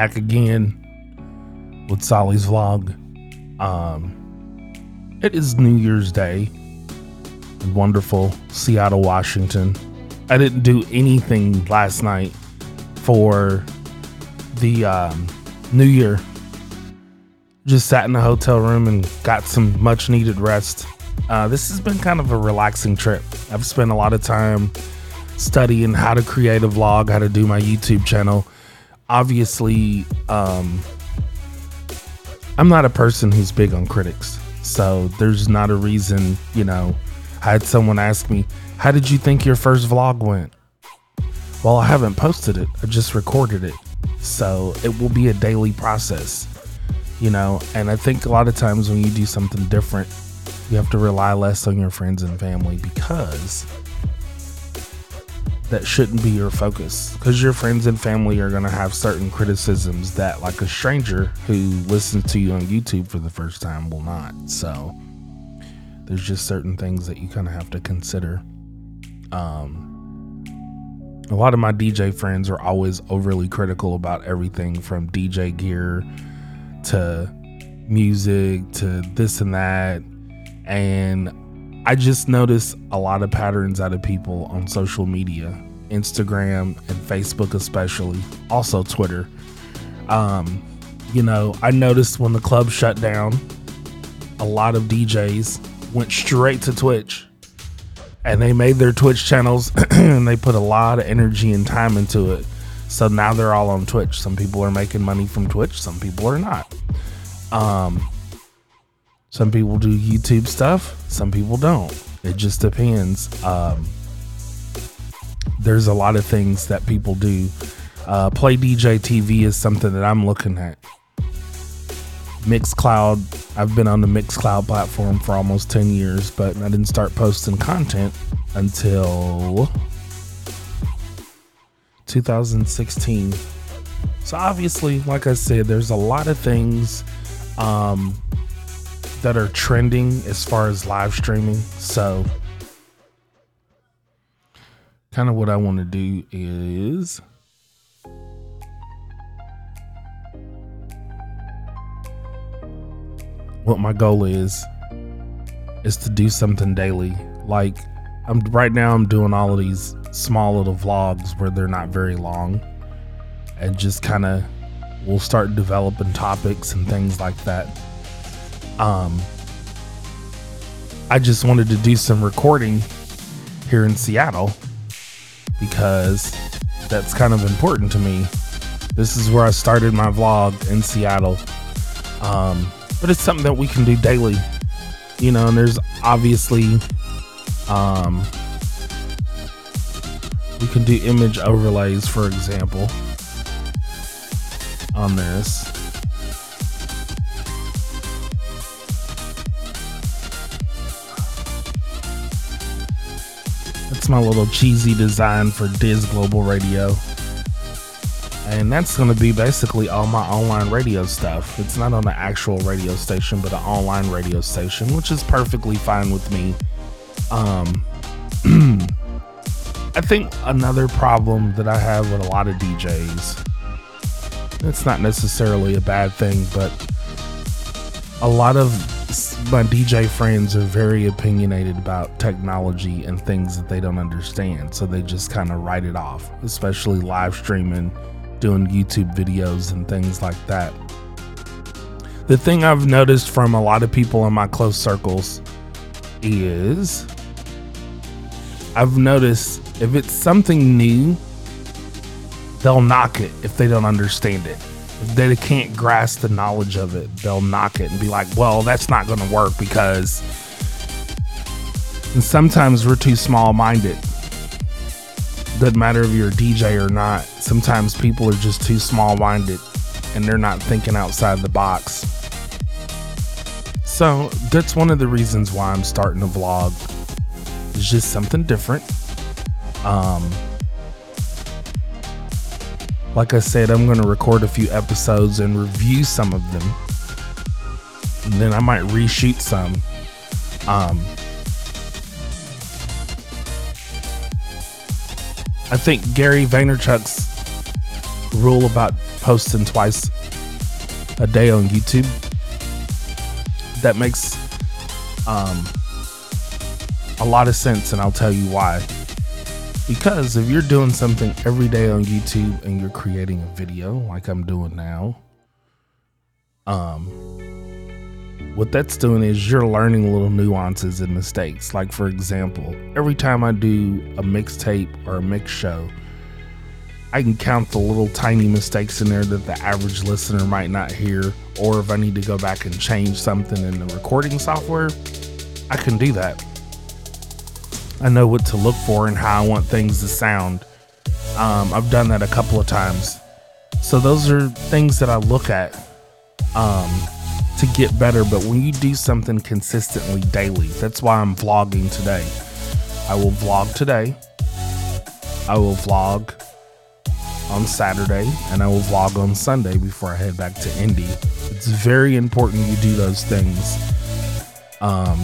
back again with Solly's vlog. Um, it is New Year's Day wonderful Seattle, Washington. I didn't do anything last night for the um, New Year. Just sat in a hotel room and got some much needed rest. Uh, this has been kind of a relaxing trip. I've spent a lot of time studying how to create a vlog, how to do my YouTube channel. Obviously, um, I'm not a person who's big on critics. So there's not a reason, you know. I had someone ask me, How did you think your first vlog went? Well, I haven't posted it, I just recorded it. So it will be a daily process, you know. And I think a lot of times when you do something different, you have to rely less on your friends and family because that shouldn't be your focus. Because your friends and family are going to have certain criticisms that like a stranger who listens to you on youtube for the first time will not. So there's just certain things that you kind of have to consider. Um a lot of my dj friends are always overly critical about everything from dj gear to music to this and that. And I just notice a lot of patterns out of people on social media, Instagram and Facebook, especially, also Twitter. Um, you know, I noticed when the club shut down, a lot of DJs went straight to Twitch and they made their Twitch channels and they put a lot of energy and time into it. So now they're all on Twitch. Some people are making money from Twitch, some people are not. Um, some people do YouTube stuff, some people don't. It just depends. Um, there's a lot of things that people do. Uh, Play DJ TV is something that I'm looking at. Mixcloud, I've been on the Mixcloud platform for almost 10 years, but I didn't start posting content until 2016. So obviously, like I said, there's a lot of things um, that are trending as far as live streaming. So, kind of what I want to do is what my goal is is to do something daily. Like I'm right now I'm doing all of these small little vlogs where they're not very long and just kind of we'll start developing topics and things like that um, I just wanted to do some recording here in Seattle because that's kind of important to me. This is where I started my vlog in Seattle. Um, but it's something that we can do daily, you know, and there's obviously, um, we can do image overlays, for example, on this. My little cheesy design for Diz Global Radio. And that's going to be basically all my online radio stuff. It's not on the actual radio station, but an online radio station, which is perfectly fine with me. Um, I think another problem that I have with a lot of DJs, it's not necessarily a bad thing, but a lot of my DJ friends are very opinionated about technology and things that they don't understand. So they just kind of write it off, especially live streaming, doing YouTube videos, and things like that. The thing I've noticed from a lot of people in my close circles is I've noticed if it's something new, they'll knock it if they don't understand it they can't grasp the knowledge of it, they'll knock it and be like, well, that's not going to work because. And sometimes we're too small minded. Doesn't matter if you're a DJ or not. Sometimes people are just too small minded and they're not thinking outside the box. So that's one of the reasons why I'm starting a vlog. It's just something different. Um, like I said, I'm going to record a few episodes and review some of them. And then I might reshoot some. Um, I think Gary Vaynerchuk's rule about posting twice a day on YouTube. That makes um, a lot of sense, and I'll tell you why. Because if you're doing something every day on YouTube and you're creating a video like I'm doing now, um, what that's doing is you're learning little nuances and mistakes. Like, for example, every time I do a mixtape or a mix show, I can count the little tiny mistakes in there that the average listener might not hear, or if I need to go back and change something in the recording software, I can do that. I know what to look for and how I want things to sound. Um, I've done that a couple of times. So those are things that I look at um, to get better. But when you do something consistently daily, that's why I'm vlogging today. I will vlog today. I will vlog on Saturday and I will vlog on Sunday before I head back to Indy. It's very important you do those things. Um,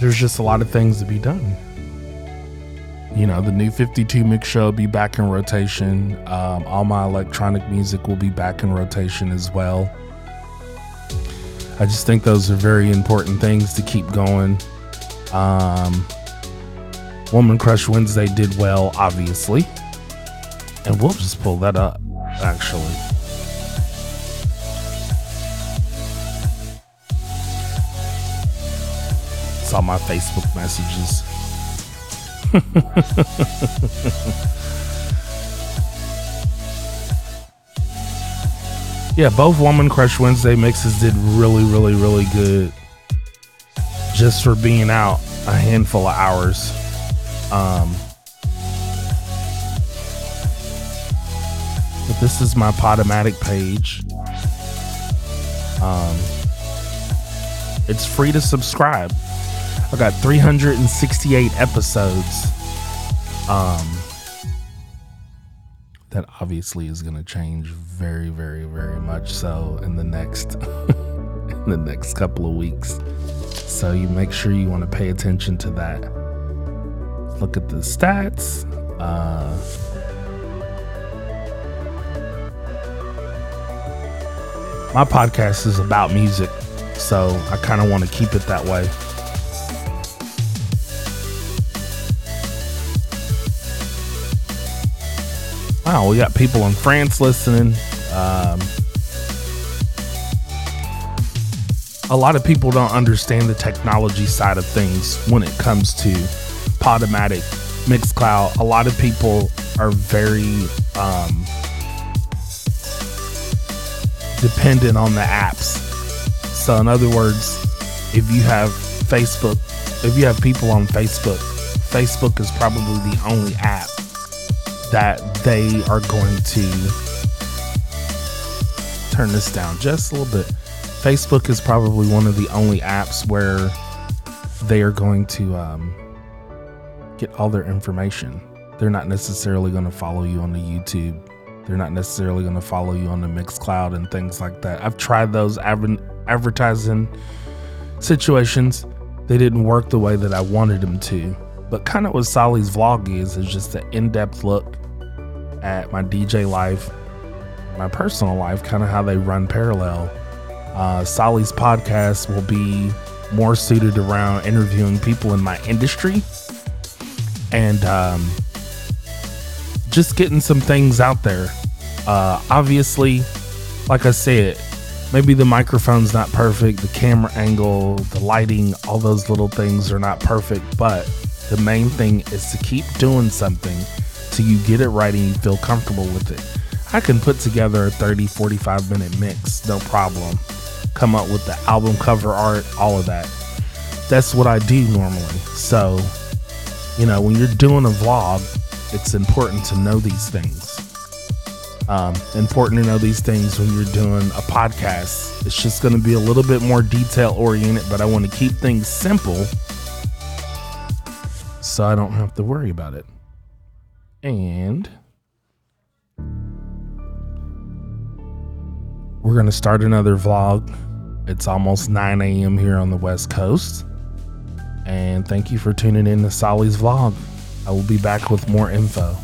there's just a lot of things to be done. You know, the new 52 mix show will be back in rotation. Um, all my electronic music will be back in rotation as well. I just think those are very important things to keep going. Um, Woman Crush Wednesday did well, obviously. And we'll just pull that up, actually. All my Facebook messages. yeah, both Woman Crush Wednesday mixes did really, really, really good just for being out a handful of hours. Um, but this is my Podomatic page. Um, it's free to subscribe. I got 368 episodes. Um, that obviously is going to change very, very, very much so in the next in the next couple of weeks. So you make sure you want to pay attention to that. Look at the stats. Uh, my podcast is about music, so I kind of want to keep it that way. Wow, we got people in France listening. Um, a lot of people don't understand the technology side of things when it comes to Podomatic, Mixcloud. A lot of people are very um, dependent on the apps. So, in other words, if you have Facebook, if you have people on Facebook, Facebook is probably the only app that they are going to turn this down just a little bit. Facebook is probably one of the only apps where they are going to um, get all their information. They're not necessarily going to follow you on the YouTube. They're not necessarily going to follow you on the Mixcloud and things like that. I've tried those advertising situations. They didn't work the way that I wanted them to. But kind of what Solly's vlog is, is just an in-depth look at my DJ life, my personal life, kind of how they run parallel. Uh, Solly's podcast will be more suited around interviewing people in my industry and um, just getting some things out there. Uh, obviously, like I said, maybe the microphone's not perfect, the camera angle, the lighting, all those little things are not perfect, but the main thing is to keep doing something till you get it right and you feel comfortable with it. I can put together a 30, 45 minute mix, no problem. Come up with the album cover art, all of that. That's what I do normally. So, you know, when you're doing a vlog, it's important to know these things. Um, important to know these things when you're doing a podcast. It's just going to be a little bit more detail oriented, but I want to keep things simple so I don't have to worry about it. And we're going to start another vlog. It's almost 9 a.m. here on the West Coast. And thank you for tuning in to Solly's vlog. I will be back with more info.